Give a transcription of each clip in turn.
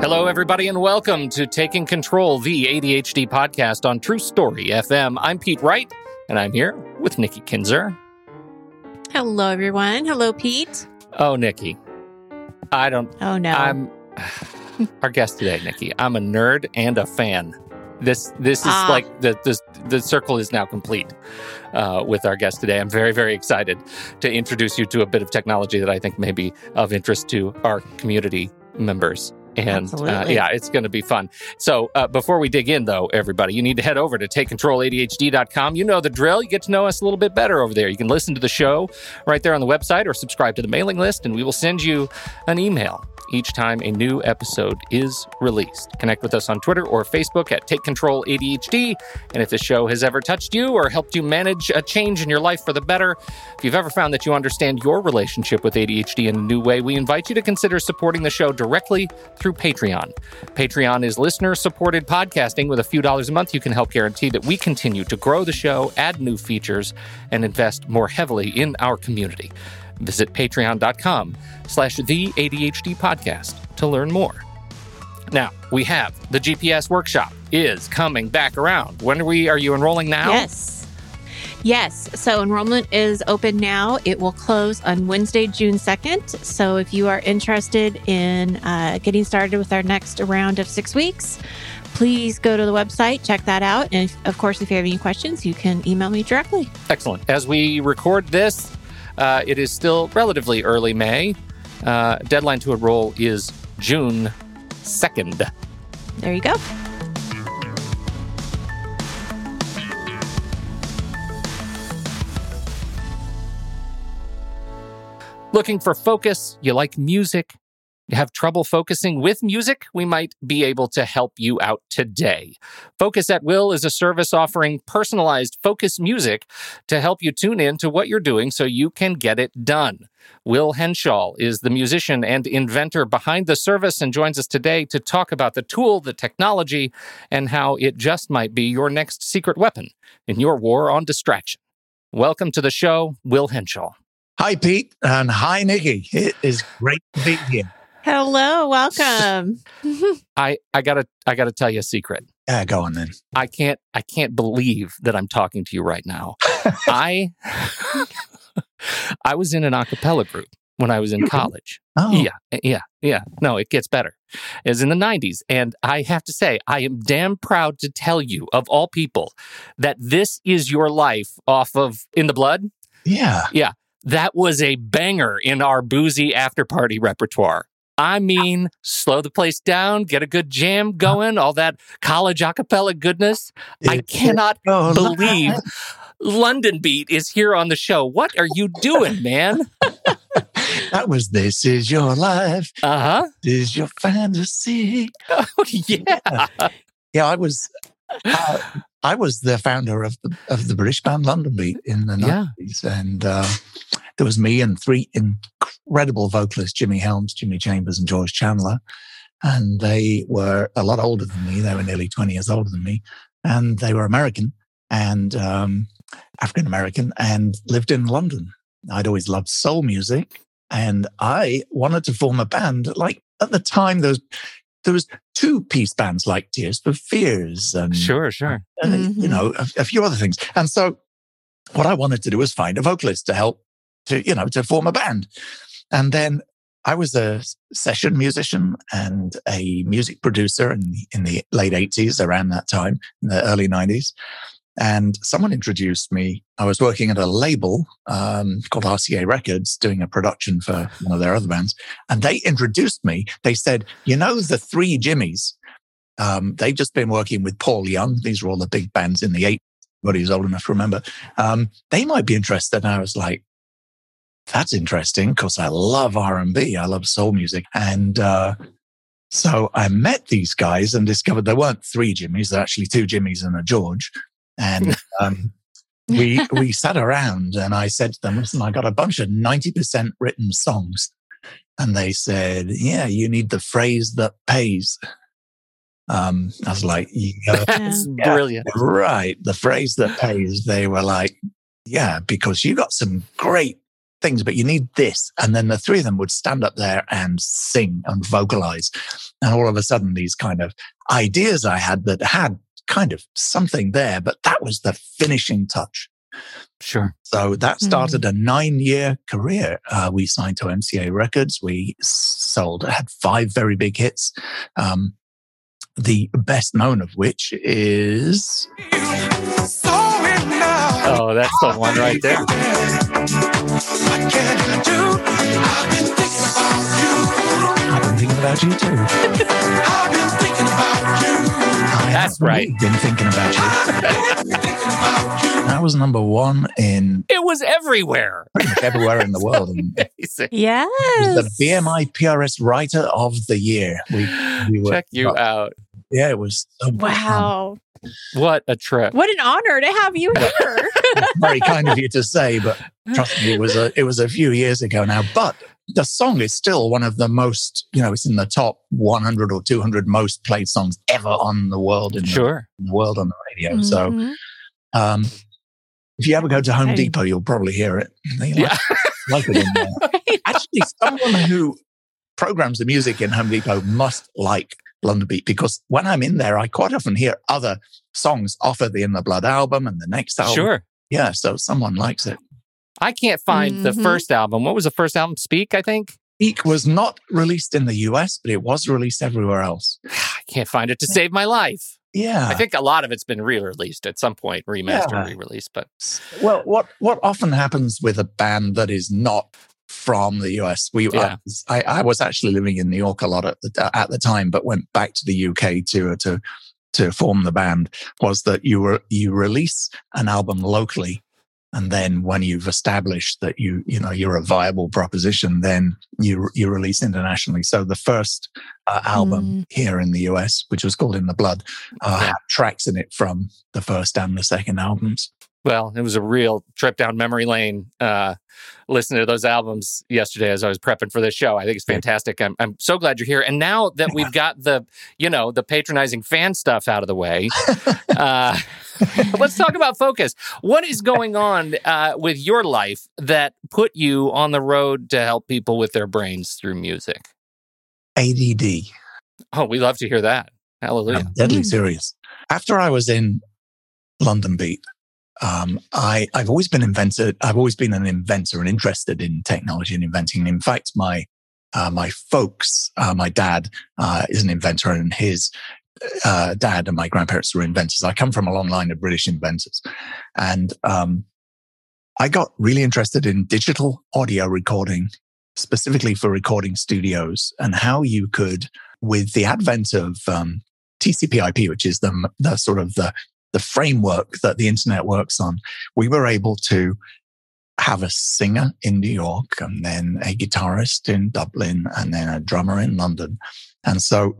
Hello, everybody, and welcome to Taking Control, the ADHD podcast on True Story FM. I'm Pete Wright, and I'm here with Nikki Kinzer. Hello, everyone. Hello, Pete. Oh, Nikki. I don't. Oh, no. I'm our guest today, Nikki. I'm a nerd and a fan. This this is Ah. like the, the the circle is now complete uh, with our guest today. I'm very very excited to introduce you to a bit of technology that I think may be of interest to our community members. And uh, yeah, it's going to be fun. So uh, before we dig in, though, everybody, you need to head over to takecontroladhd.com. You know the drill. You get to know us a little bit better over there. You can listen to the show right there on the website or subscribe to the mailing list, and we will send you an email each time a new episode is released. Connect with us on Twitter or Facebook at Take Control ADHD. And if the show has ever touched you or helped you manage a change in your life for the better, if you've ever found that you understand your relationship with ADHD in a new way, we invite you to consider supporting the show directly through Patreon. Patreon is listener supported podcasting. With a few dollars a month, you can help guarantee that we continue to grow the show, add new features, and invest more heavily in our community. Visit patreon.com slash the ADHD podcast to learn more. Now, we have the GPS workshop is coming back around. When are we are you enrolling now? Yes. Yes. So enrollment is open now. It will close on Wednesday, June 2nd. So if you are interested in uh, getting started with our next round of six weeks, please go to the website, check that out. And if, of course, if you have any questions, you can email me directly. Excellent. As we record this, uh, it is still relatively early May. Uh, deadline to enroll is June 2nd. There you go. Looking for focus? You like music? Have trouble focusing with music? We might be able to help you out today. Focus at Will is a service offering personalized focus music to help you tune in to what you're doing so you can get it done. Will Henshall is the musician and inventor behind the service and joins us today to talk about the tool, the technology, and how it just might be your next secret weapon in your war on distraction. Welcome to the show, Will Henshall. Hi, Pete, and hi, Nikki. It is great to be here. Hello. Welcome. I, I gotta I gotta tell you a secret. Yeah, go on then. I can't I can't believe that I'm talking to you right now. I I was in an a cappella group when I was in mm-hmm. college. Oh, Yeah, eh, yeah, yeah. No, it gets better. It was in the 90s. And I have to say, I am damn proud to tell you, of all people, that this is your life off of In the Blood. yeah. Yeah. That was a banger in our boozy after party repertoire. I mean, slow the place down, get a good jam going, all that college a cappella goodness. I cannot believe London Beat is here on the show. What are you doing, man? that was This Is Your Life, Uh huh. This Is Your Fantasy. Oh, yeah. Yeah, I was. Uh, I was the founder of the of the British band London Beat in the Yeah. nineties, and uh, there was me and three incredible vocalists: Jimmy Helms, Jimmy Chambers, and George Chandler. And they were a lot older than me. They were nearly twenty years older than me, and they were American and um, African American, and lived in London. I'd always loved soul music, and I wanted to form a band. Like at the time, there was there was two piece bands like Tears for Fears and Sure, sure. uh, you Mhm. know a, a few other things. And so what I wanted to do was find a vocalist to help to, you know, to form a band. And then I was a session musician and a music producer in the, in the late 80s, around that time, in the early 90s. And someone introduced me. I was working at a label um, called RCA Records, doing a production for one of their other bands. And they introduced me. They said, You know, the three Jimmies, um, they've just been working with Paul Young. These were all the big bands in the 80s. Everybody's old enough to remember. Um, they might be interested. And I was like, that's interesting because I love R&B. I love soul music. And uh, so I met these guys and discovered there weren't three Jimmies. There are actually two Jimmies and a George. And um, we, we sat around and I said to them, listen, I got a bunch of 90% written songs. And they said, yeah, you need the phrase that pays. Um, I was like, yeah, That's brilliant. right. The phrase that pays. They were like, yeah, because you got some great things, but you need this. And then the three of them would stand up there and sing and vocalize. And all of a sudden, these kind of ideas I had that had kind of something there, but that was the finishing touch. Sure. So that started a nine year career. Uh, we signed to MCA Records. We sold, had five very big hits. Um, the best known of which is Oh, that's the one right there. I've been thinking about you too. I That's have right. Been thinking about you. that was number one in It was everywhere. everywhere in the world. And it Amazing. Yes. the BMI PRS Writer of the Year. We, we were, Check you out. Yeah, it was so much fun. Wow. What a trip. What an honor to have you here. Very kind of you to say, but trust me, it was a it was a few years ago now. But the song is still one of the most, you know, it's in the top 100 or 200 most played songs ever on the world in, Sure. the, in the world on the radio. So Mhm. Um, if you ever go to Home Okay. Depot, you'll probably hear it. They like, Yeah. like it in there. Actually, someone who programs the music in Home Depot must like London Beat because when I'm in there, I quite often hear other songs off of the In the Blood album and the next album. Sure. Yeah, so someone likes it. I can't find the Mhm. first album. What was the first album? Speak, I think. Eek was not released in the US, but it was released everywhere else. I can't find it to save my life. Yeah. I think a lot of it's been re-released at some point, remastered, Yeah. re-released. But Well, what what often happens with a band that is not from the US? We Yeah. I, I was actually living in New York a lot at the at the time, but went back to the UK to to to form the band. Was that you were you release an album locally, and then when you've established that you you know you're a viable proposition, then you you release internationally. So the first uh, album Mm. here in the US, which was called In the Blood, uh, Yeah. had tracks in it from the first and the second albums. well, it was a real trip down memory lane. Uh, listening to those albums yesterday as I was prepping for this show, I think it's fantastic. I'm I'm so glad you're here. And now that we've got the you know the patronizing fan stuff out of the way, uh, let's talk about focus. What is going on uh, with your life that put you on the road to help people with their brains through music? ADD. Oh, we love to hear that. Hallelujah. I'm deadly serious. After I was in London Beat, um, I, I've always been invented. I've always been an inventor and interested in technology and inventing. In fact, my uh, my folks, uh, my dad uh, is an inventor, and his uh, dad and my grandparents were inventors. I come from a long line of British inventors, and um, I got really interested in digital audio recording, specifically for recording studios, and how you could, with the advent of um, TCP/IP, which is the the sort of the the framework that the internet works on, we were able to have a singer in New York and then a guitarist in Dublin and then a drummer in London. And so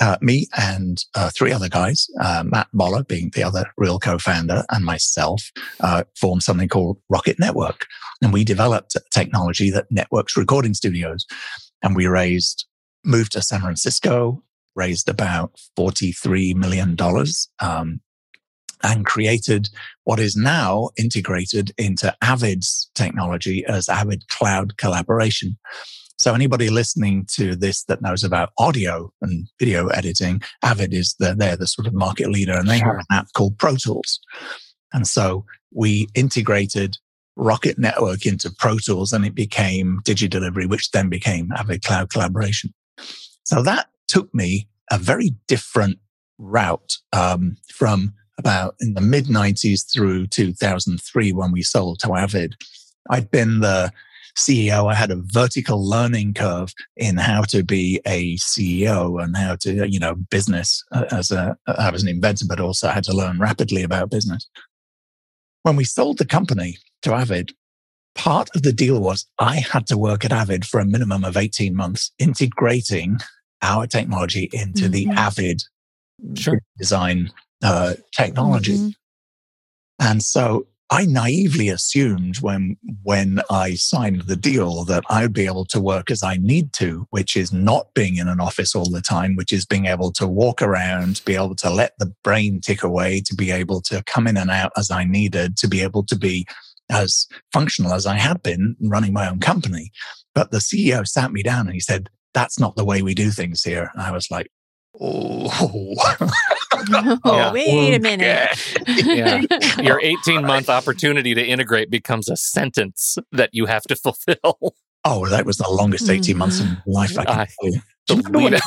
uh, me and uh, three other guys, uh, Matt Moller being the other real co-founder and myself, uh, formed something called Rocket Network. And we developed technology that networks recording studios. And we raised, moved to San Francisco, raised about $43 million, um, and created what is now integrated into Avid's technology as Avid Cloud Collaboration. So anybody listening to this that knows about audio and video editing, Avid is the, they're the sort of market leader and they have an app called Pro Tools. And so we integrated Rocket Network into Pro Tools and it became DigiDelivery, which then became Avid Cloud Collaboration. So that took me a very different route um, from about in the mid 90s through 2003 when we sold to Avid. I'd been the CEO. I had a vertical learning curve in how to be a CEO and how to, you know, business uh, as a, I was an inventor, but also I had to learn rapidly about business. When we sold the company to Avid, part of the deal was I had to work at Avid for a minimum of 18 months, integrating our technology into mm-hmm. the Avid sure. design uh, technology. Mm-hmm. And so I naively assumed when when I signed the deal that I'd be able to work as I need to, which is not being in an office all the time, which is being able to walk around, be able to let the brain tick away, to be able to come in and out as I needed, to be able to be as functional as I had been running my own company. But the CEO sat me down and he said, "That's not the way we do things here." And I was like, "Oh." oh, wait a minute. yeah. Your 18 month opportunity to integrate becomes a sentence that you have to fulfill. Oh, that was the longest 18 months of life I can tell you. were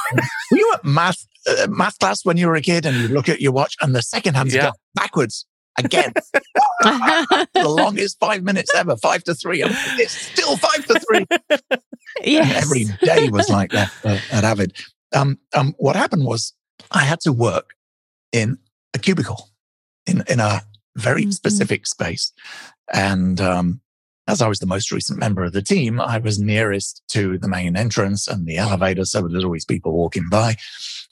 you at math, uh, math class when you were a kid and you look at your watch and the second hand's yeah. backwards again? the longest five minutes ever, five to three. It's still five to three. Yes. Every day was like that uh, at Avid. Um, um, what happened was I had to work in a cubicle in, in a very mm-hmm. specific space. And um, as I was the most recent member of the team, I was nearest to the main entrance and the elevator. So there's always people walking by.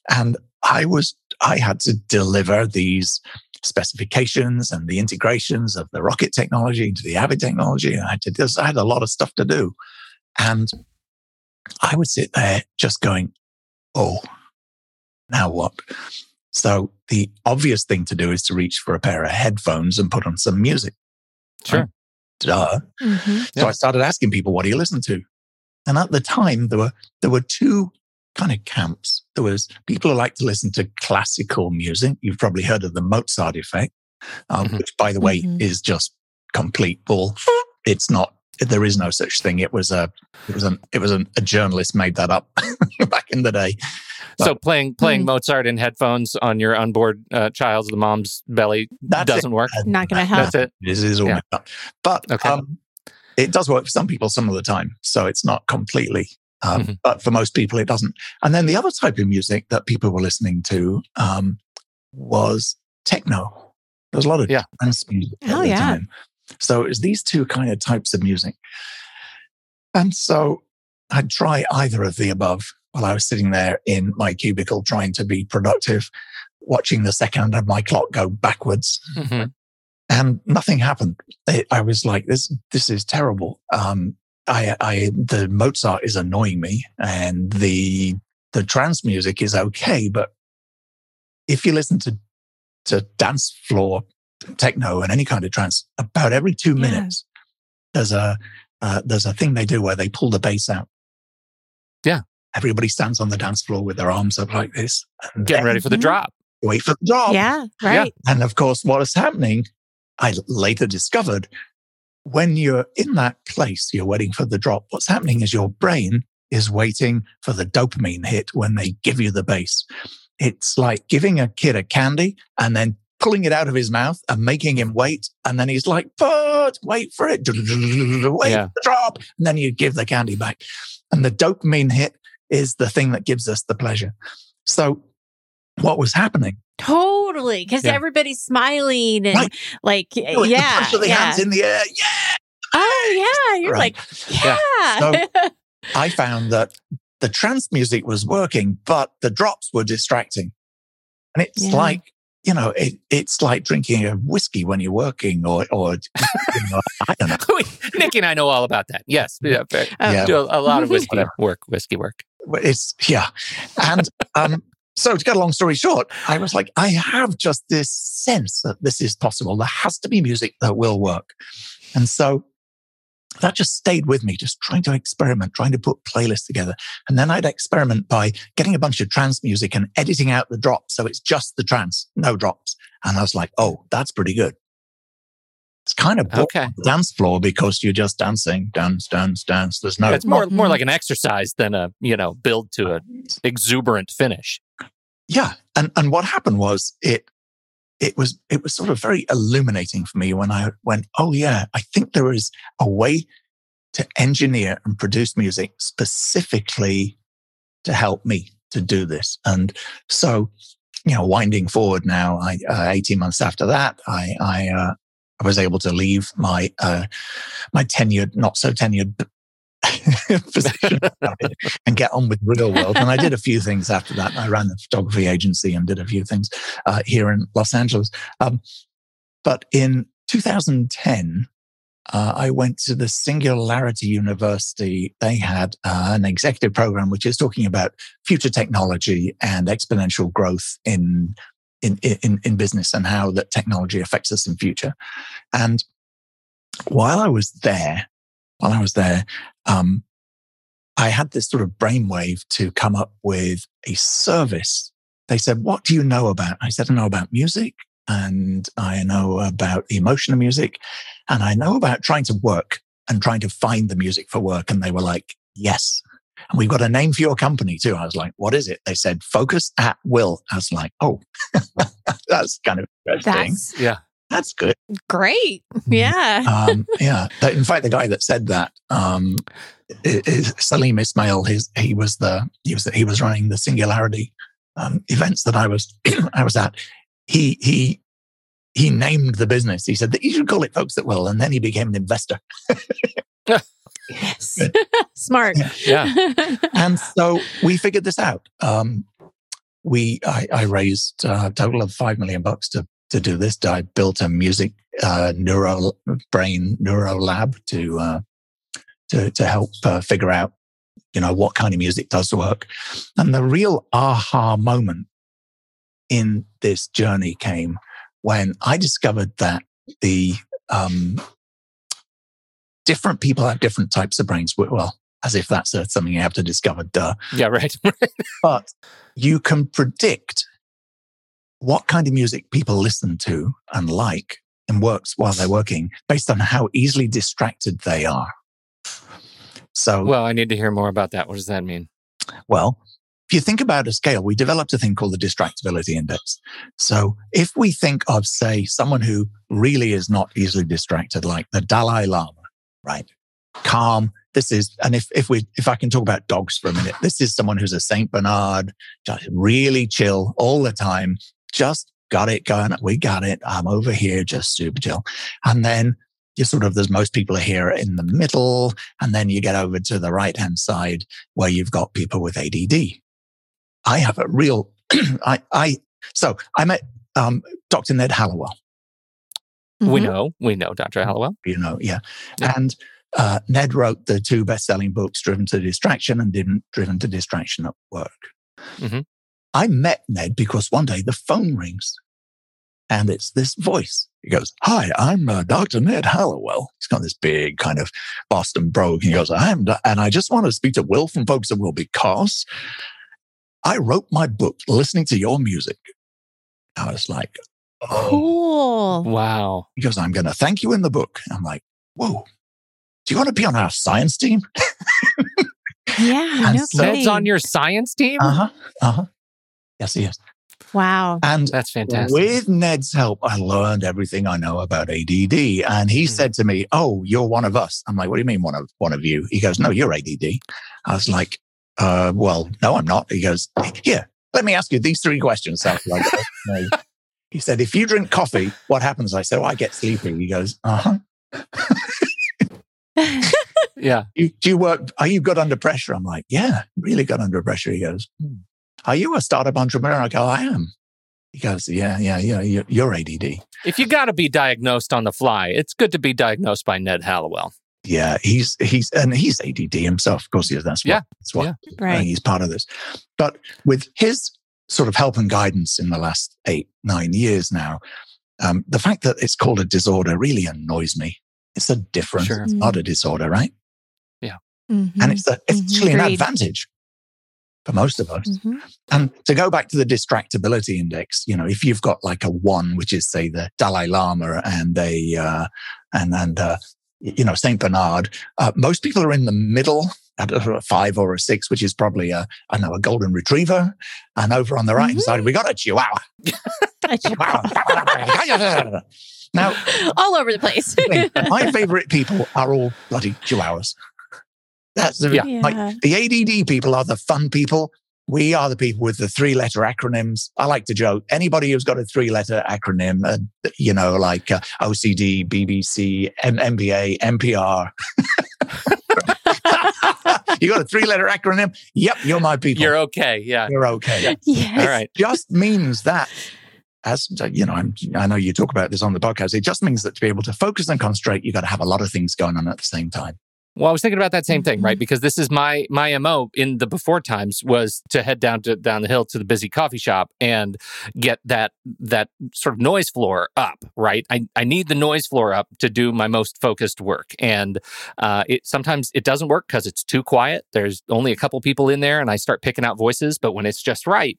And I was, I had to deliver these specifications and the integrations of the rocket technology into the Avid technology. And I had, to, I had a lot of stuff to do. And I would sit there just going, Oh, now what? So the obvious thing to do is to reach for a pair of headphones and put on some music. Sure. Duh. Mm-hmm. So yeah. I started asking people, what do you listen to? And at the time, there were, there were two kind of camps. There was people who like to listen to classical music. You've probably heard of the Mozart effect, um, mm-hmm. which by the way mm-hmm. is just complete bull. It's not there is no such thing. It was a, it was an, it was an, a journalist made that up back in the day. So playing playing mm. Mozart in headphones on your unborn uh, child's the mom's belly That's doesn't it. work. Not going to help. That's it. It is, all yeah. But okay. um, it does work for some people some of the time. So it's not completely. Um, mm-hmm. But for most people, it doesn't. And then the other type of music that people were listening to um, was techno. There was a lot of yeah. dance music at oh, the yeah. time. So it was these two kind of types of music. And so I'd try either of the above while I was sitting there in my cubicle trying to be productive, watching the second of my clock go backwards. Mm-hmm. And nothing happened. I was like, this, this is terrible. Um, I, I, the Mozart is annoying me and the, the trance music is okay. But if you listen to, to dance floor techno and any kind of trance, about every two yeah. minutes, there's a, uh, there's a thing they do where they pull the bass out. Yeah everybody stands on the dance floor with their arms up like this. And Getting ready for the drop. Wait for the drop. Yeah, right. Yeah. And of course, what is happening, I later discovered when you're in that place, you're waiting for the drop. What's happening is your brain is waiting for the dopamine hit when they give you the bass. It's like giving a kid a candy and then pulling it out of his mouth and making him wait. And then he's like, but wait for it. Wait yeah. drop. And then you give the candy back. And the dopamine hit is the thing that gives us the pleasure. So what was happening? Totally. Because yeah. everybody's smiling and right. like, oh, yeah. The yeah. hands in the air. Yeah. Oh, yeah. You're right. like, yeah. yeah. So I found that the trance music was working, but the drops were distracting. And it's yeah. like you know, it, it's like drinking a whiskey when you're working, or, or you know, I don't know. Nikki and I know all about that. Yes, yeah, yeah. do a, a, lot of whiskey work, whiskey work. It's yeah, and um, so to cut a long story short, I was like, I have just this sense that this is possible. There has to be music that will work, and so that just stayed with me, just trying to experiment, trying to put playlists together. And then I'd experiment by getting a bunch of trance music and editing out the drops. So it's just the trance, no drops. And I was like, oh, that's pretty good. It's kind of boring Okay. the dance floor because you're just dancing, dance, dance, dance. There's no It's more more Mhm. like an exercise than a you know build to a exuberant finish. yeah and and what happened was it it was it was sort of very illuminating for me when i went oh yeah i think there is a way to engineer and produce music specifically to help me to do this. And so you know winding forward now i uh, 18 months after that i i uh, I was able to leave my uh, my tenured, not so tenured position and get on with real world. And I did a few things after that. I ran a photography agency and did a few things uh, here in Los Angeles. Um, but in 2010, uh, I went to the Singularity University. They had uh, an executive program which is talking about future technology and exponential growth in in in, in business and how that technology affects us in future. And while I was there, while I was there, um, I had this sort of brainwave to come up with a service. They said, What do you know about? I said, I know about music and I know about the emotion of music and I know about trying to work and trying to find the music for work. And they were like, Yes. And we've got a name for your company too. I was like, What is it? They said, Focus at Will. I was like, Oh, that's kind of interesting. That's Yeah. That's good. great. Yeah. um, yeah. In fact, the guy that said that um, is Salim Ismail. His, he was the he was he was running the Singularity um, events that I was I was at. He he he named the business. He said that you should call it Focus at Will, and then he became an investor. yes. Smart. Yeah. and so we figured this out. Um, we I, I raised uh, a total of five million bucks to to do this. I built a music uh, neuro brain neuro lab to uh, to to help uh, figure out you know what kind of music does work. And the real aha moment in this journey came when I discovered that the um, different people have different types of brains. Well, as if that's uh, something you have to discover. Duh Yeah. Right. but you can predict what kind of music people listen to and like and works while they're working based on how easily distracted they are. So, well, I need to hear more about that. What does that mean? Well, if you think about a scale, we developed a thing called the distractibility index. So if we think of, say, someone who really is not easily distracted, like the Dalai Lama, right? Calm. This is, and if, if we, if I can talk about dogs for a minute, this is someone who's a Saint Bernard, just really chill all the time, just got it going. We got it. I'm over here, just super chill. And then you sort of, there's most people are here in the middle. And then you get over to the right hand side where you've got people with ADD. I have a real, I, I, so I met um, Dr. Ned Hallowell, We Mhm. know. We know Dr. Hallowell. you know, yeah. Yeah. And uh, Ned wrote the two best selling books, Driven to Distraction and Driven, Driven to Distraction at Work. Mhm. I met Ned because one day the phone rings and it's this voice. He goes, Hi, I'm uh, Dr. Ned Hallowell. He's got this big kind of Boston brogue. He goes, I'm, and I just want to speak to Will from Focus at Will because I wrote my book listening to your music. I was like, Oh, Cool. Wow. he goes, I'm going to thank you in the book. I'm like, Whoa, do you want to be on our science team? Yeah. And No so- Ned's on your science team? Uh huh. Uh huh. Yes, he is. Wow. And That's fantastic. with Ned's help, I learned everything I know about ADD. And he Mhm. said to me, "Oh, you're one of us." I'm like, "What do you mean one of one of you?" He goes, "No, you're ADD." I was like, uh, "Well, no, I'm not." He goes, "Here, let me ask you these three questions." So like, "Okay." He said, "If you drink coffee, what happens?" I said, "Oh, I get sleepy." He goes, "Uh huh." yeah. You, do you work? Are you good under pressure? I'm like, "Yeah, really good under pressure." He goes, "Hmm. "Are you a startup entrepreneur?" I go, "I am." He goes, "Yeah, yeah, yeah. You're, you're ADD." If you got to be diagnosed on the fly, it's good to be diagnosed by Ned Hallowell. Yeah, he's he's and he's ADD himself. Of course, he is. That's what, Yeah, that's what yeah. uh, right. he's part of this. But with his sort of help and guidance in the last eight nine years now, um, the fact that it's called a disorder really annoys me. It's a difference, Sure. it's not a disorder, right? Mhm. And it's a, it's Mhm. actually an Agreed. advantage. For most of us. Mhm. And to go back to the distractibility index, you know, if you've got like a one, which is say the Dalai Lama and a uh, and and uh, you know Saint Bernard, uh, most people are in the middle at a five or a six, which is probably a I know a golden retriever, and over on the right hand Mhm. side we got a Chihuahua. Chihuahua. now, All over the place. my favorite people are all bloody Chihuahuas. That's the Yeah. like the ADD people are the fun people. We are the people with the three letter acronyms. I like to joke. Anybody who's got a three letter acronym, uh, you know, like uh, OCD, BBC, M- MBA, NPR. you got a three letter acronym? Yep, you're my people. You're okay. Yeah. You're okay. yes. All right. Just means that, as you know, I'm, I know you talk about this on the podcast. It just means that to be able to focus and concentrate, you've got to have a lot of things going on at the same time. Well, I was thinking about that same thing, right? Mhm. Because this is my my mo in the before times was to head down to down the hill to the busy coffee shop and get that that sort of noise floor up, right? I, I need the noise floor up to do my most focused work, and uh, it sometimes it doesn't work because it's too quiet. There's only a couple people in there, and I start picking out voices. But when it's just right,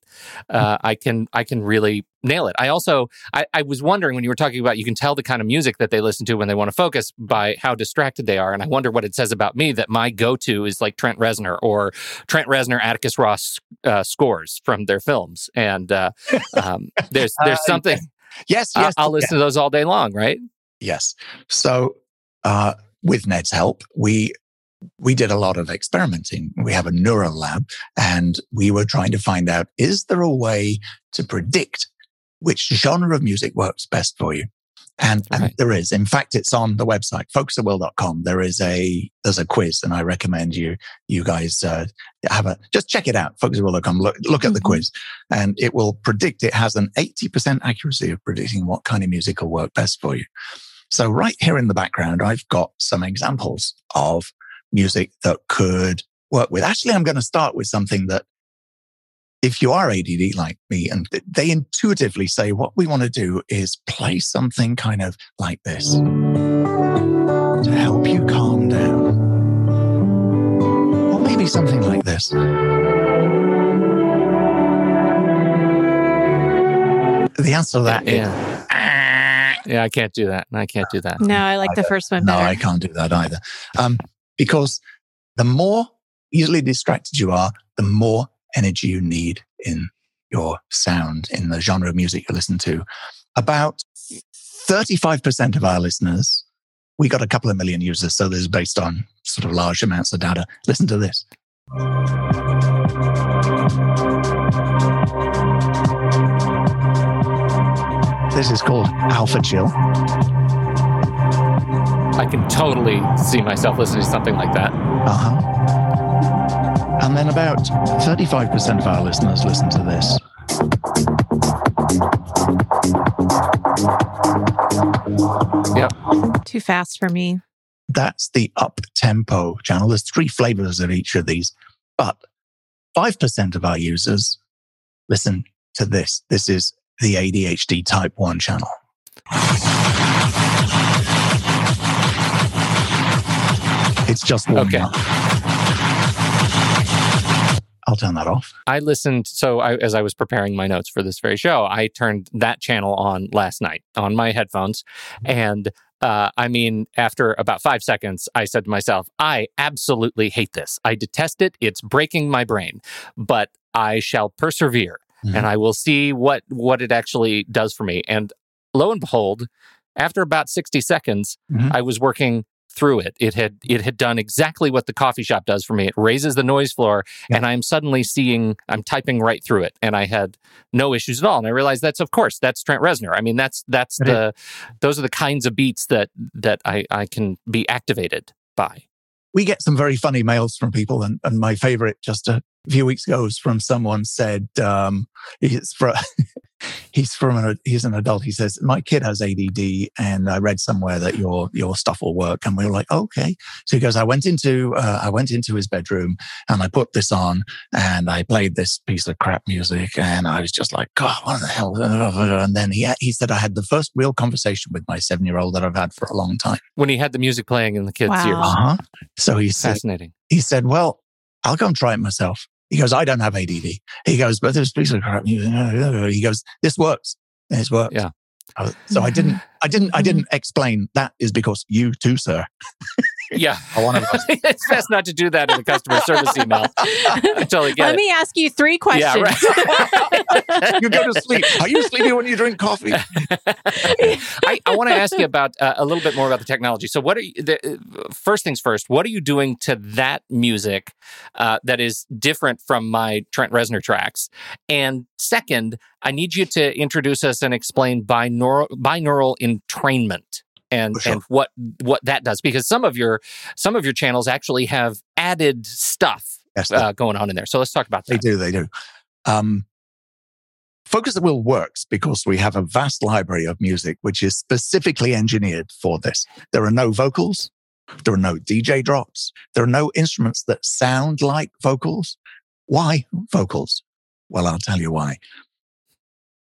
uh, I can I can really nail it. I also I, I was wondering when you were talking about you can tell the kind of music that they listen to when they want to focus by how distracted they are. And I wonder what it says about me that my go to is like Trent Reznor or Trent Reznor, Atticus Ross uh, scores from their films. And uh, um, there's there's Uh, something Yes, yes. I'll listen to those all day long, right? Yes. So, uh, with Ned's help, we we did a lot of experimenting. We have a neural lab, and we were trying to find out: is there a way to predict which genre of music works best for you? And, and Right. there is. In fact, it's on the website focusatwill.com. There is a there's a quiz, and I recommend you you guys uh, have a just check it out. Focusatwill.com. Look look at the Mhm. quiz, and it will predict. It has an eighty percent accuracy of predicting what kind of music will work best for you. So right here in the background, I've got some examples of music that could work with. Actually, I'm going to start with something that if you are ADD like me and they intuitively say what we want to do is play something kind of like this to help you calm down. Or maybe something like this. The answer to that Yeah. Yeah, I can't do that. I can't do that. No, I like the first one better. No, better. I can't do that either. Um, because the more easily distracted you are, the more energy you need in your sound, in the genre of music you listen to. About 35% of our listeners, we got a couple of million users, so this is based on sort of large amounts of data. Listen to this. This is called Alpha Chill. I can totally see myself listening to something like that. Uh huh. And then about 35% of our listeners listen to this. Too fast for me. That's the up tempo channel. There's three flavors of each of these, but 5% of our users listen to this. This is the ADHD type 1 channel. It's just warming Okay. up. I'll turn that off. I listened. So I, as I was preparing my notes for this very show, I turned that channel on last night on my headphones, and uh, I mean, after about five seconds, I said to myself, "I absolutely hate this. I detest it. It's breaking my brain, but I shall persevere, Mhm. and I will see what what it actually does for me." And lo and behold, after about sixty seconds, Mhm. I was working through it. It had it had done exactly what the coffee shop does for me. It raises the noise floor Yeah. and I'm suddenly seeing I'm typing right through it and I had no issues at all. And I realized that's of course that's Trent Reznor. I mean that's that's It the those are the kinds of beats that that I, I can be activated by. we get some very funny mails from people and, and my favorite just a few weeks ago was from someone said um he's from he's from an he's an adult he says my kid has add and i read somewhere that your your stuff will work and we were like okay so he goes i went into uh, i went into his bedroom and i put this on and i played this piece of crap music and i was just like god what the hell and then he he said i had the first real conversation with my seven year old that i've had for a long time When he had the music playing in the kids' Wow. ears. uh-huh so he said Fascinating. he said, Well, I'll go and try it myself. He goes, I don't have ADD. He goes, but this piece of crap. He goes, this works. This works. Yeah. So I didn't, I didn't, I mm-hmm. didn't explain that is because you too, sir. Yeah. One of us. it's best not to do that in a customer service email. I totally get Let it. me ask you three questions. Yeah, you go to sleep. Are you sleepy when you drink coffee? I, I want to ask you about uh, a little bit more about the technology. So, what are you, the, uh, first things first? What are you doing to that music uh, that is different from my Trent Reznor tracks? And second, I need you to introduce us and explain binaural, binaural entrainment and Sure. and what what that does because some of your some of your channels actually have added stuff Yes, uh, going on in there. So let's talk about that. They do, they do. Um, Focus at Will works because we have a vast library of music which is specifically engineered for this. There are no vocals, there are no DJ drops, there are no instruments that sound like vocals. Why vocals? Well, I'll tell you why.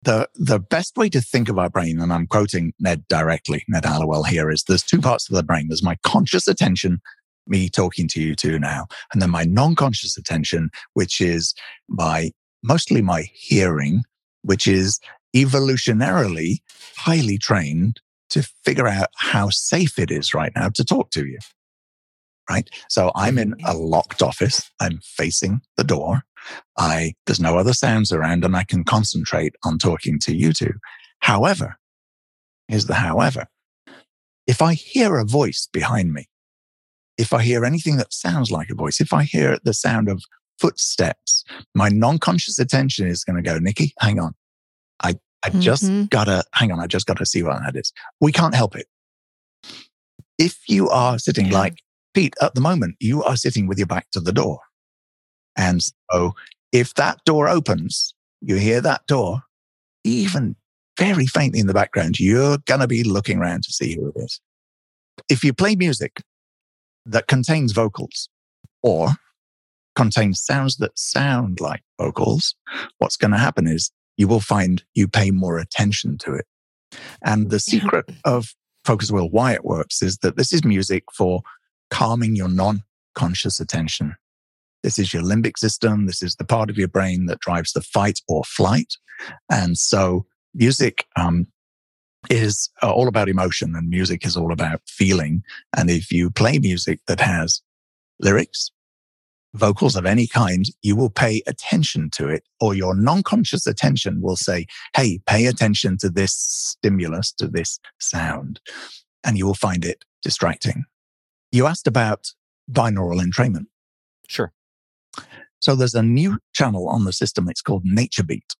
The, the best way to think of our brain, and I'm quoting Ned directly, Ned Hallowell here, is there's two parts of the brain. There's my conscious attention, me talking to you two now, and then my non-conscious attention, which is my mostly my hearing, which is evolutionarily highly trained to figure out how safe it is right now to talk to you. Right. So I'm in mm-hmm. a locked office. I'm facing the door. I, there's no other sounds around and I can concentrate on talking to you two. However, here's the however. If I hear a voice behind me, if I hear anything that sounds like a voice, if I hear the sound of footsteps, my non-conscious attention is going to go, Nikki, hang on. I, I just Mhm. gotta, hang on. I just gotta see what that is. We can't help it. If you are sitting Yeah. like Pete at the moment, you are sitting with your back to the door. And so if that door opens, you hear that door, even very faintly in the background, you're going to be looking around to see who it is. If you play music that contains vocals or contains sounds that sound like vocals, what's going to happen is you will find you pay more attention to it. And the secret of Focus Will, why it works is that this is music for calming your non conscious attention. This is your limbic system. This is the part of your brain that drives the fight or flight. And so music um, is uh, all about emotion and music is all about feeling. And if you play music that has lyrics, vocals of any kind, you will pay attention to it or your non-conscious attention will say, Hey, pay attention to this stimulus, to this sound. And you will find it distracting. You asked about binaural entrainment. Sure. So there's a new channel on the system. It's called Nature Beat.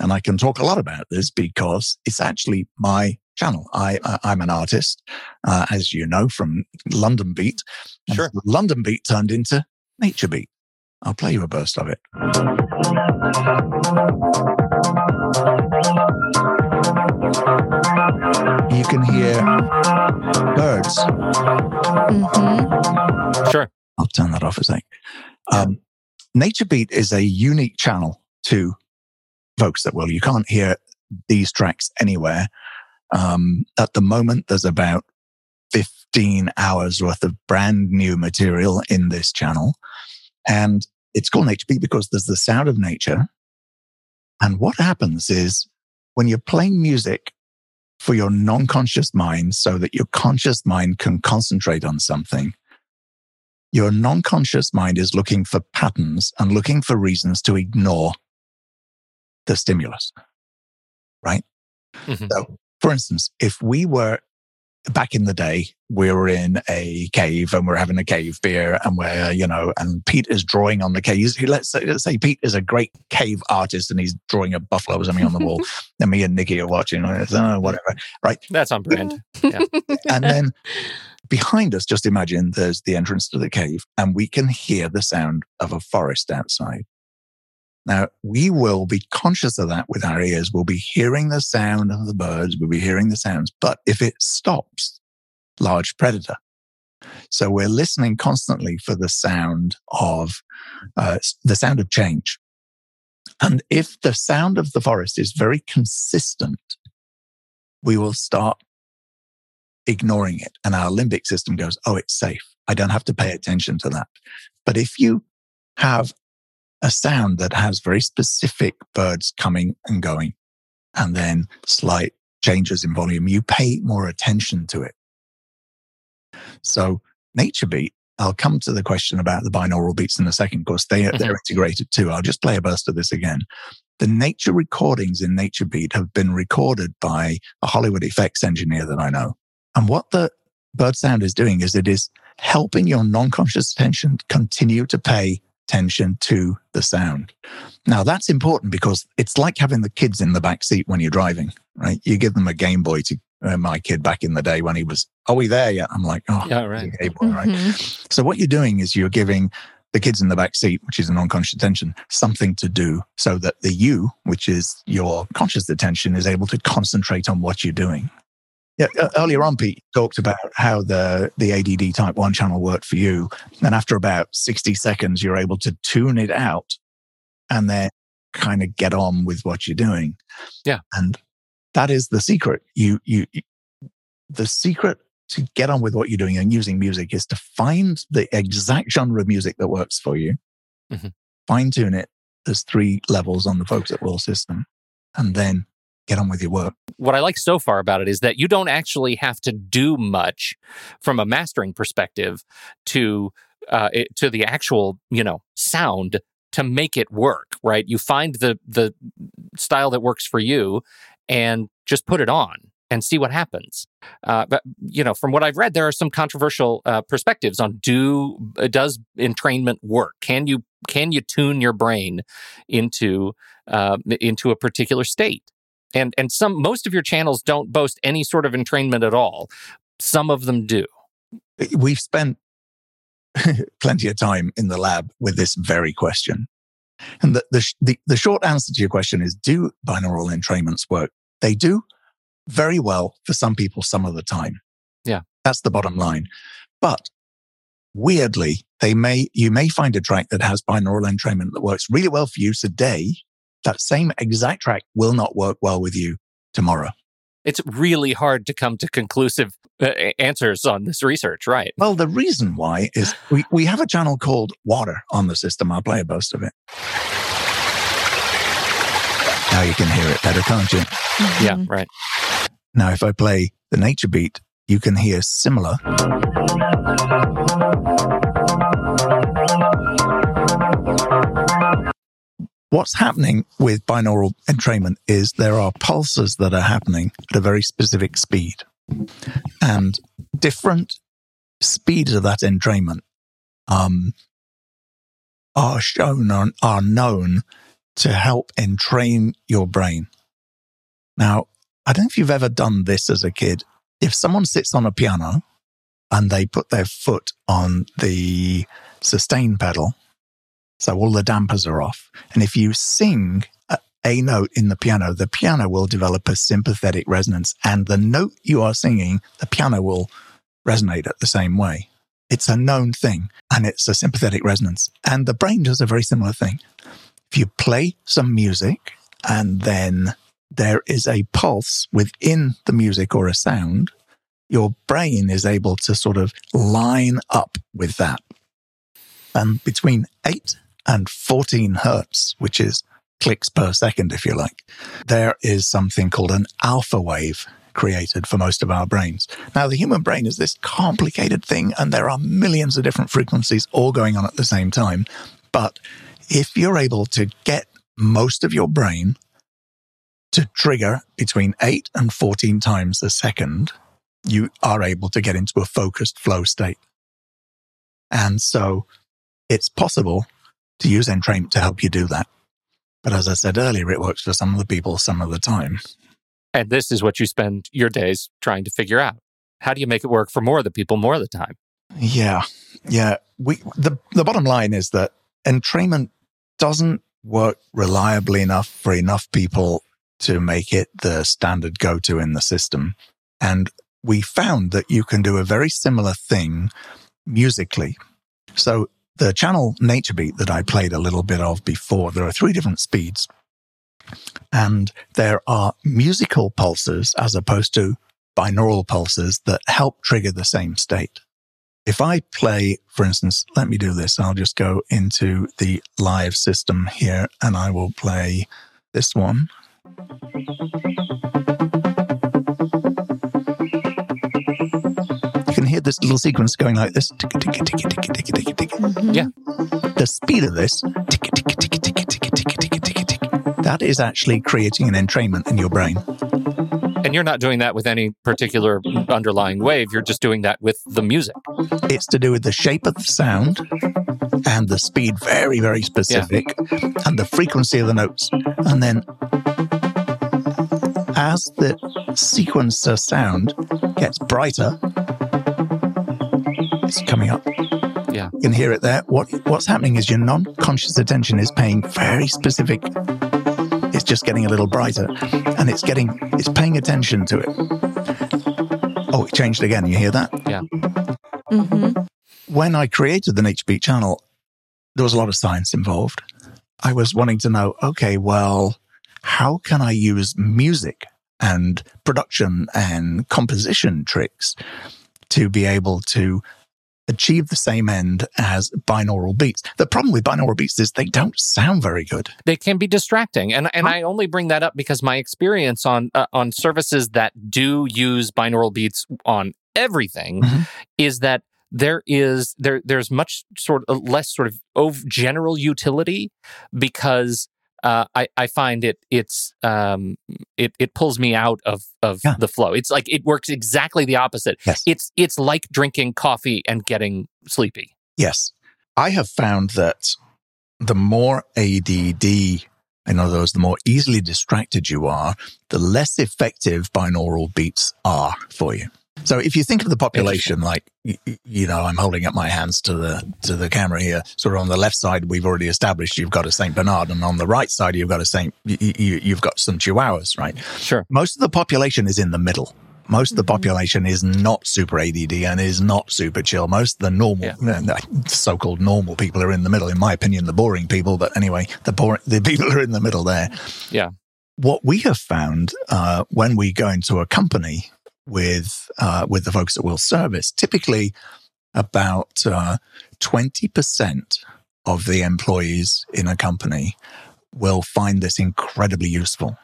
And I can talk a lot about this because it's actually my channel. I, I, I'm an artist, uh, as you know, from London Beat. Sure. so London Beat turned into Nature Beat. I'll play you a burst of it. You can hear birds. Mhm. Sure. I'll turn that off a sec. Um, Nature Beat is a unique channel to Focus at Will. You can't hear these tracks anywhere. Um, at the moment, there's about 15 hours worth of brand new material in this channel. And it's called Nature Beat because there's the sound of nature. And what happens is when you're playing music for your non-conscious mind so that your conscious mind can concentrate on something, your non-conscious mind is looking for patterns and looking for reasons to ignore the stimulus. Right? Mhm. So, for instance, if we were back in the day, we were in a cave and we're having a cave beer and we're, you know, and Pete is drawing on the cave. Let's say, let's say Pete is a great cave artist and he's drawing a buffalo or something on the wall. and me and Nikki are watching, whatever. Right. That's on brand. Yeah. And then behind us, just imagine there's the entrance to the cave and we can hear the sound of a forest outside. Now we will be conscious of that with our ears. We'll be hearing the sound of the birds. We'll be hearing the sounds. But if it stops, large predator. So we're listening constantly for the sound of, uh, the sound of change. And if the sound of the forest is very consistent, we will start ignoring it. And our limbic system goes, Oh, it's safe. I don't have to pay attention to that. But if you have a sound that has very specific birds coming and going and then slight changes in volume, you pay more attention to it. So nature beat, I'll come to the question about the binaural beats in a second because they, mm-hmm. they're integrated too. I'll just play a burst of this again. The nature recordings in Nature Beat have been recorded by a Hollywood effects engineer that I know. And what the bird sound is doing is it is helping your non-conscious attention continue to pay attention to the sound. Now that's important because it's like having the kids in the back seat when you're driving, right? You give them a Game Boy to uh, my kid back in the day when he was, are we there yet? I'm like, oh, yeah, right. Game Boy, right? Mm-hmm. So what you're doing is you're giving the kids in the back seat, which is a non-conscious attention, something to do so that the you, which is your conscious attention, is able to concentrate on what you're doing. Yeah, earlier on, Pete talked about how the, the ADD type 1 channel worked for you. And after about 60 seconds, you're able to tune it out and then kind of get on with what you're doing. Yeah. And that is the secret. You, you, the secret to get on with what you're doing and using music is to find the exact genre of music that works for you, mm-hmm. fine tune it. There's three levels on the Focus at Will system, and then get on with your work. What I like so far about it is that you don't actually have to do much from a mastering perspective to uh, it, to the actual you know sound to make it work. Right? You find the the style that works for you, and just put it on and see what happens. Uh, but you know, from what I've read, there are some controversial uh, perspectives on do uh, does entrainment work? Can you can you tune your brain into uh, into a particular state? And and some most of your channels don't boast any sort of entrainment at all. Some of them do. Eh, we've spent plenty of time in the lab with this very question. And the, the, the, the short answer to your question is do binaural entrainments work? They do very well for some people some of the time. Yeah. That's the bottom line. But weirdly, they may, you may find a track that has binaural entrainment that works really well for you today. That same exact track will not work well with you tomorrow. It's really hard to come to conclusive uh, answers on this research, right? Well, the reason why is we, we have a channel called Water on the system. I'll play a burst of it. Now you can hear it better, can't you? Mm-hmm. Yeah, right. Now, if I play the nature beat, you can hear similar. What's happening with binaural entrainment is there are pulses that are happening at a very specific speed. And different speeds of that entrainment um, are shown on, are known to help entrain your brain. Now, I don't know if you've ever done this as a kid. If someone sits on a piano and they put their foot on the sustain pedal, so all the dampers are off. And if you sing a, a note in the piano, the piano will develop a sympathetic resonance. And the note you are singing, the piano will resonate at the same way. It's a known thing and it's a sympathetic resonance. And the brain does a very similar thing. If you play some music and then there is a pulse within the music or a sound, your brain is able to sort of line up with that. And between 8 and 14 hertz, which is clicks per second, if you like, there is something called an alpha wave created for most of our brains. Now, the human brain is this complicated thing, and there are millions of different frequencies all going on at the same time. But if you're able to get most of your brain to trigger between 8 and 14 times a second, you are able to get into a focused flow state. And so it's possible to use entrainment to help you do that. But as I said earlier, it works for some of the people some of the time. And this is what you spend your days trying to figure out. How do you make it work for more of the people more of the time? Yeah. Yeah. We the the bottom line is that entrainment doesn't work reliably enough for enough people to make it the standard go to in the system. And we found that you can do a very similar thing musically. So the channel Nature Beat that I played a little bit of before, there are three different speeds. And there are musical pulses as opposed to binaural pulses that help trigger the same state. if I play, for instance, let me do this. I'll just go into the live system here and I will play this one. Hear this little sequence going like this. Mhm. Yeah. The speed of this, that is actually creating an entrainment in your brain. And you're not doing that with any particular underlying wave. You're just doing that with the music. It's to do with the shape of the sound and the speed, very, very specific, and the frequency of the notes. And then as the sequencer sound gets brighter, it's coming up. Yeah. You can hear it there. What what's happening is your non-conscious attention is paying very specific. It's just getting a little brighter, and it's getting it's paying attention to it. Oh, it changed again. You hear that? Mhm. when I created the Nature Beat channel, there was a lot of science involved. I was wanting to know, okay, well, how can I use music and production and composition tricks to be able to achieve the same end as binaural beats? The problem with binaural beats is they don't sound very good. They can be distracting, and and I only bring that up because my experience on uh, on services that do use binaural beats on everything Mhm. is that there is there there's much sort of less sort of general utility because uh, I, I find it it's um, it it pulls me out of of Yeah. the flow. It's like it works exactly the opposite. Yes. It's it's like drinking coffee and getting sleepy. Yes. I have found that the more ADD, in other words, the more easily distracted you are, the less effective binaural beats are for you. So if you think of the population, like y- y- you know, I'm holding up my hands to the to the camera here. Sort of on the left side, we've already established you've got a Saint Bernard, and on the right side, you've got a Saint. You, you, you've got some Chihuahuas, right? Sure. Most of the population is in the middle. Most of the Mhm. population is not super ADD and is not super chill. Most of the normal, uh, so-called normal people are in the middle. In my opinion, the boring people. But anyway, the boring, the people are in the middle there. Yeah. What we have found uh, when we go into a company with uh, with the folks that we'll service, typically about uh, twenty percent of the employees in a company will find this incredibly useful.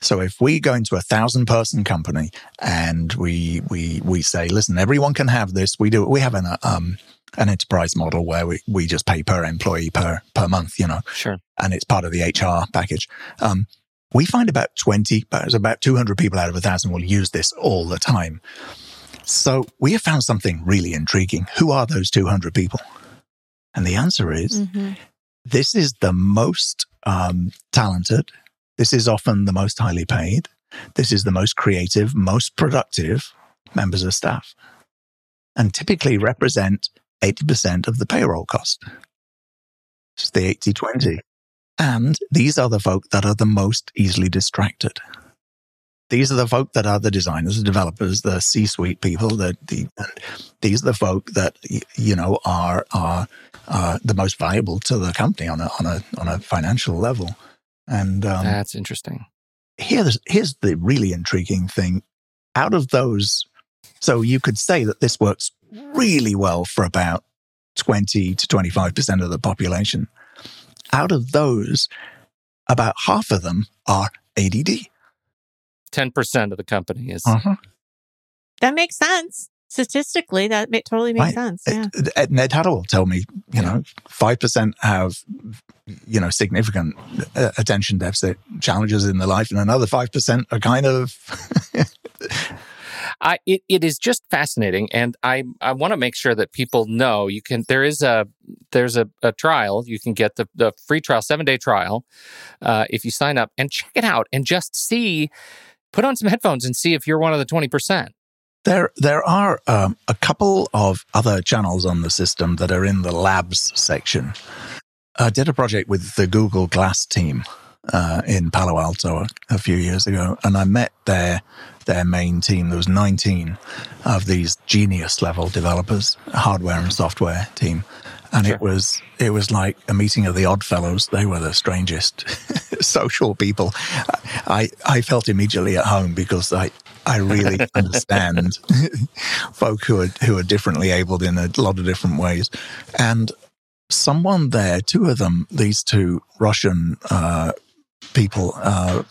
So if we go into a thousand person company and we we we say, listen, everyone can have this. We do. We have an um an enterprise model where we, we just pay per employee per per month, you know, Sure. and it's part of the HR package. Um, we find about twenty, but about two hundred people out of a thousand will use this all the time. So we have found something really intriguing. Who are those two hundred people? And the answer is Mhm. this is the most um, talented. This is often the most highly paid. This is the most creative, most productive members of staff, and typically represent 80% of the payroll cost. It's the 80 20. And these are the folk that are the most easily distracted. These are the folk that are the designers, the developers, the C-suite people. The, the and these are the folk that you know are are uh, the most valuable to the company on a on a on a financial level. And um, That's interesting. here's here's the really intriguing thing. Out of those, so you could say that this works really well for about twenty to twenty five percent of the population. Out of those, about half of them are ADD. Ten percent of the company is Uh-huh. That makes sense. Statistically, that ma- totally makes Right. sense. Yeah. Ned Hallowell will tell me, you know, five percent have, you know, significant uh, attention deficit challenges in their life, and another five percent are kind of. I it, it is just fascinating, and I I want to make sure that people know you can. There is a there's a, a trial you can get the the free trial seven day trial uh, if you sign up and check it out and just see. Put on some headphones and see if you're one of the twenty percent. There, there are um, a couple of other channels on the system that are in the labs section. I did a project with the Google Glass team uh, in Palo Alto a, a few years ago, and I met their their main team. There was 19 of these genius level developers, hardware and software team, and Sure. it was it was like a meeting of the odd fellows. They were the strangest social people. I I felt immediately at home because I I really understand folk who are who are differently abled in a lot of different ways. And someone there, two of them, these two Russian uh, people, uh,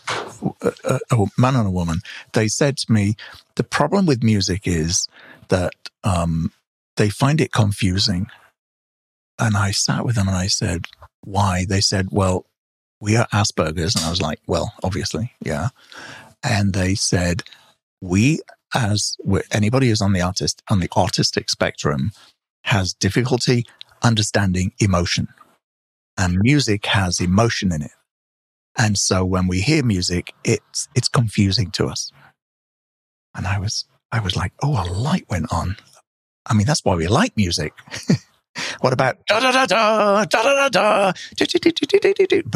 a, a, man and a woman, they said to me, the problem with music is that um, they find it confusing. And I sat with them and I said, why? They said, well, we are Asperger's. And I was like, well, obviously, yeah. And they said, we as anybody who's on the artist on the autistic spectrum has difficulty understanding emotion and music has emotion in it and so when we hear music it's it's confusing to us and i was i was like oh a light went on i mean that's why we like music what about da da da da da da da da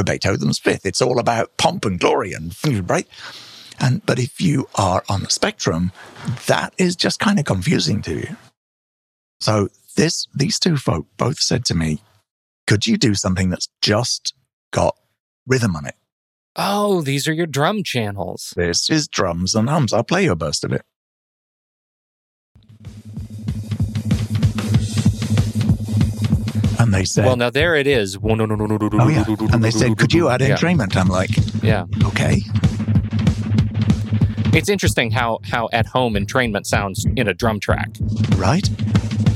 Beethoven's Fifth? It's all about pomp and glory and right. And but if you are on the spectrum, that is just kind of confusing to you. So this these two folk both said to me, "Could you do something that's just got rhythm on it?" Oh, these are your drum channels. This is drums and hums. I'll play you a burst of it. And they said, "Well, now there it is." Oh yeah. And they said, "Could you add entrainment?" I'm like, "Yeah, okay." It's interesting how how at home entrainment sounds in a drum track. Right.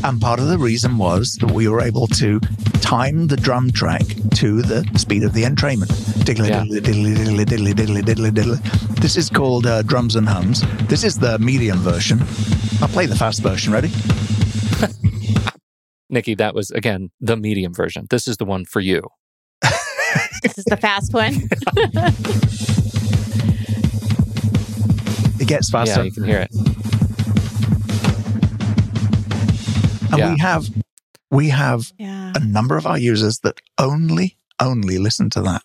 And part of the reason was that we were able to time the drum track to the speed of the entrainment. Diddly, yeah. diddly, diddly, diddly, diddly, diddly, diddly. This is called uh, Drums and Hums. This is the medium version. I'll play the fast version. Ready? Nikki, that was, again, the medium version. This is the one for you. this is the fast one. It gets faster. Yeah, you can hear it. And yeah. we have we have yeah. a number of our users that only only listen to that.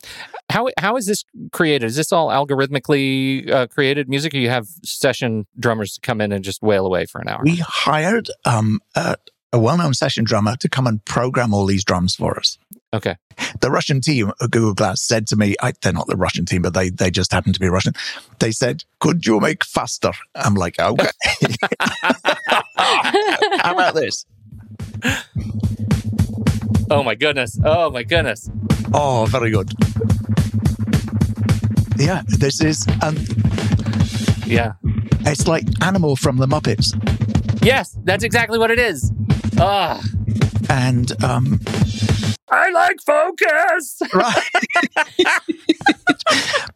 How how is this created? Is this all algorithmically uh, created music, or you have session drummers to come in and just wail away for an hour? We hired um, a, a well-known session drummer to come and program all these drums for us. Okay. The Russian team at Google Glass said to me, I, they're not the Russian team, but they, they just happen to be Russian. They said, could you make faster? I'm like, okay. How about this? Oh my goodness. Oh my goodness. Oh, very good. Yeah, this is, um, yeah. It's like Animal from the Muppets. Yes, that's exactly what it is. Ah. And um, I like focus. Right.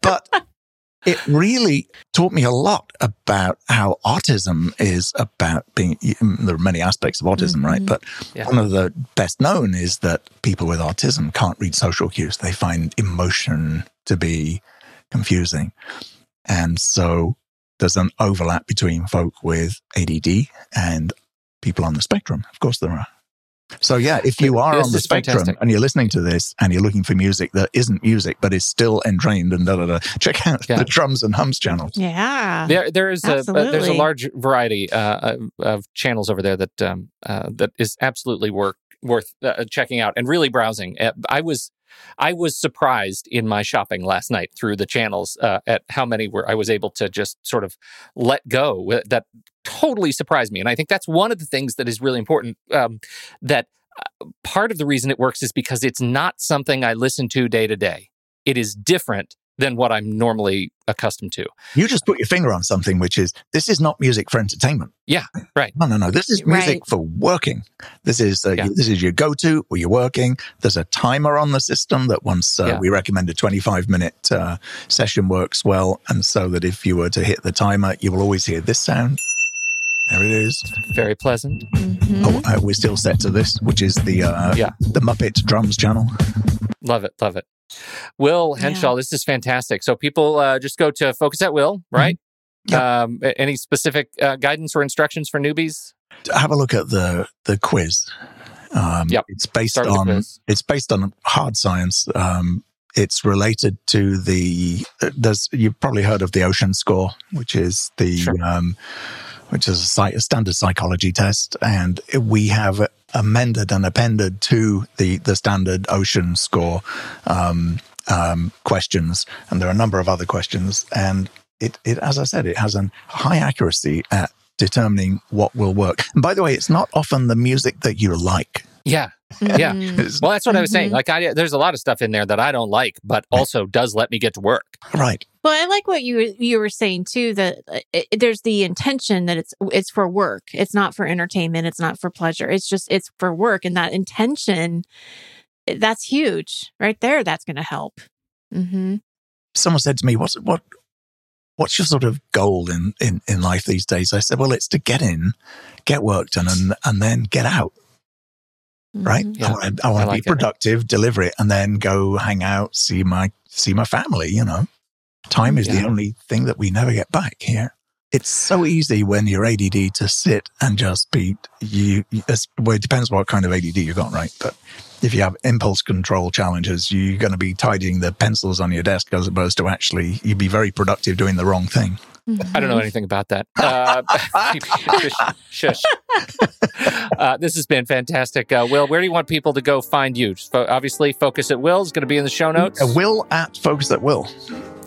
but it really taught me a lot about how autism is about being there are many aspects of autism mm-hmm. right but yeah. one of the best known is that people with autism can't read social cues. They find emotion to be confusing. And so there's an overlap between folk with ADD and people on the spectrum. Of course there are so yeah, if you are this on the spectrum fantastic. and you're listening to this and you're looking for music that isn't music but is still entrained and da da da, check out yeah. the drums and hums channels. Yeah, there there is a, a, there's a large variety uh, of channels over there that um, uh, that is absolutely worth worth uh, checking out and really browsing. Uh, I was I was surprised in my shopping last night through the channels uh, at how many were I was able to just sort of let go that totally surprised me. And I think that's one of the things that is really important. Um, that uh, part of the reason it works is because it's not something I listen to day to day. It is different than what I'm normally accustomed to. You just put your finger on something, which is this is not music for entertainment. Yeah, right. No, no, no. This is music right. for working. This is uh, yeah. this is your go-to or you're working. There's a timer on the system that once uh, yeah. we recommend a 25 minute uh, session works well, and so that if you were to hit the timer, you will always hear this sound. There it is. Very pleasant. Mm-hmm. Oh, uh, we're still set to this, which is the uh, yeah the Muppet drums channel. Love it, love it. Will Henshall, yeah. this is fantastic. So people uh, just go to Focus at Will, mm-hmm. right? Mm-hmm. Yep. Um, any specific uh, guidance or instructions for newbies? Have a look at the the quiz. Um, yep. It's based Start on it's based on hard science. Um, it's related to the uh, there's you've probably heard of the ocean score which is the sure. um, which is a, a standard psychology test. And we have amended and appended to the, the standard ocean score um, um, questions. And there are a number of other questions. And it, it, as I said, it has a high accuracy at determining what will work. And by the way, it's not often the music that you like. Yeah. Yeah. Mhm. Well, that's what I was saying. Mhm. Like, I there's a lot of stuff in there that I don't like, but also does let me get to work. right. Well, I like what you were- you were saying too. That uh, it, there's the intention that it's it's for work. It's not for entertainment. It's not for pleasure. It's just it's for work, and that intention eh, that's huge right there. That's going to help. hmm Someone said to me, "What's what? What's your sort of goal in, in, in life these days?" I said, "Well, it's to get in, get work done, and and then get out. Right? Mhm. Yeah, I want to, I want I to like be it. productive, deliver it, and then go hang out, see my see my family. You know, time is Yeah. the only thing that we never get back here. It's so easy when you're ADD to sit and just be you. you- Well, it depends what kind of ADD you've got, right? But if you have impulse control challenges, you're going to be tidying the pencils on your desk as opposed to actually you'd be very productive doing the wrong thing. I don't know anything about that. Uh, shush. shush. Uh, this has been fantastic. Uh, Will, where do you want people to go find you? Fo- obviously, Focus at Will is going to be in the show notes. Uh, will at focus at will.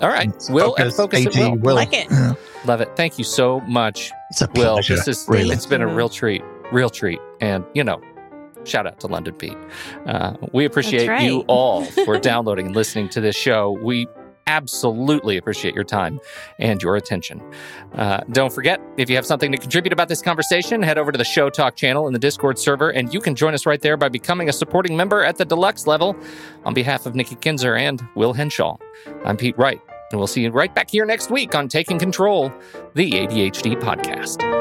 All right. Will at Focus at AT Will. Like it. Yeah. Love it. Thank you so much, It's a Will. pleasure. This is really. it's been a real treat, real treat, and you know, shout out to London Pete. Uh, we appreciate That's you all for downloading and listening to this show. We absolutely appreciate your time and your attention. Uh, don't forget, if you have something to contribute about this conversation, head over to the Show Talk channel in the Discord server, and you can join us right there by becoming a supporting member at the deluxe level. On behalf of Nikki Kinzer and Will Henshall, I'm Pete Wright, and we'll see you right back here next week on Taking Control, the ADHD podcast.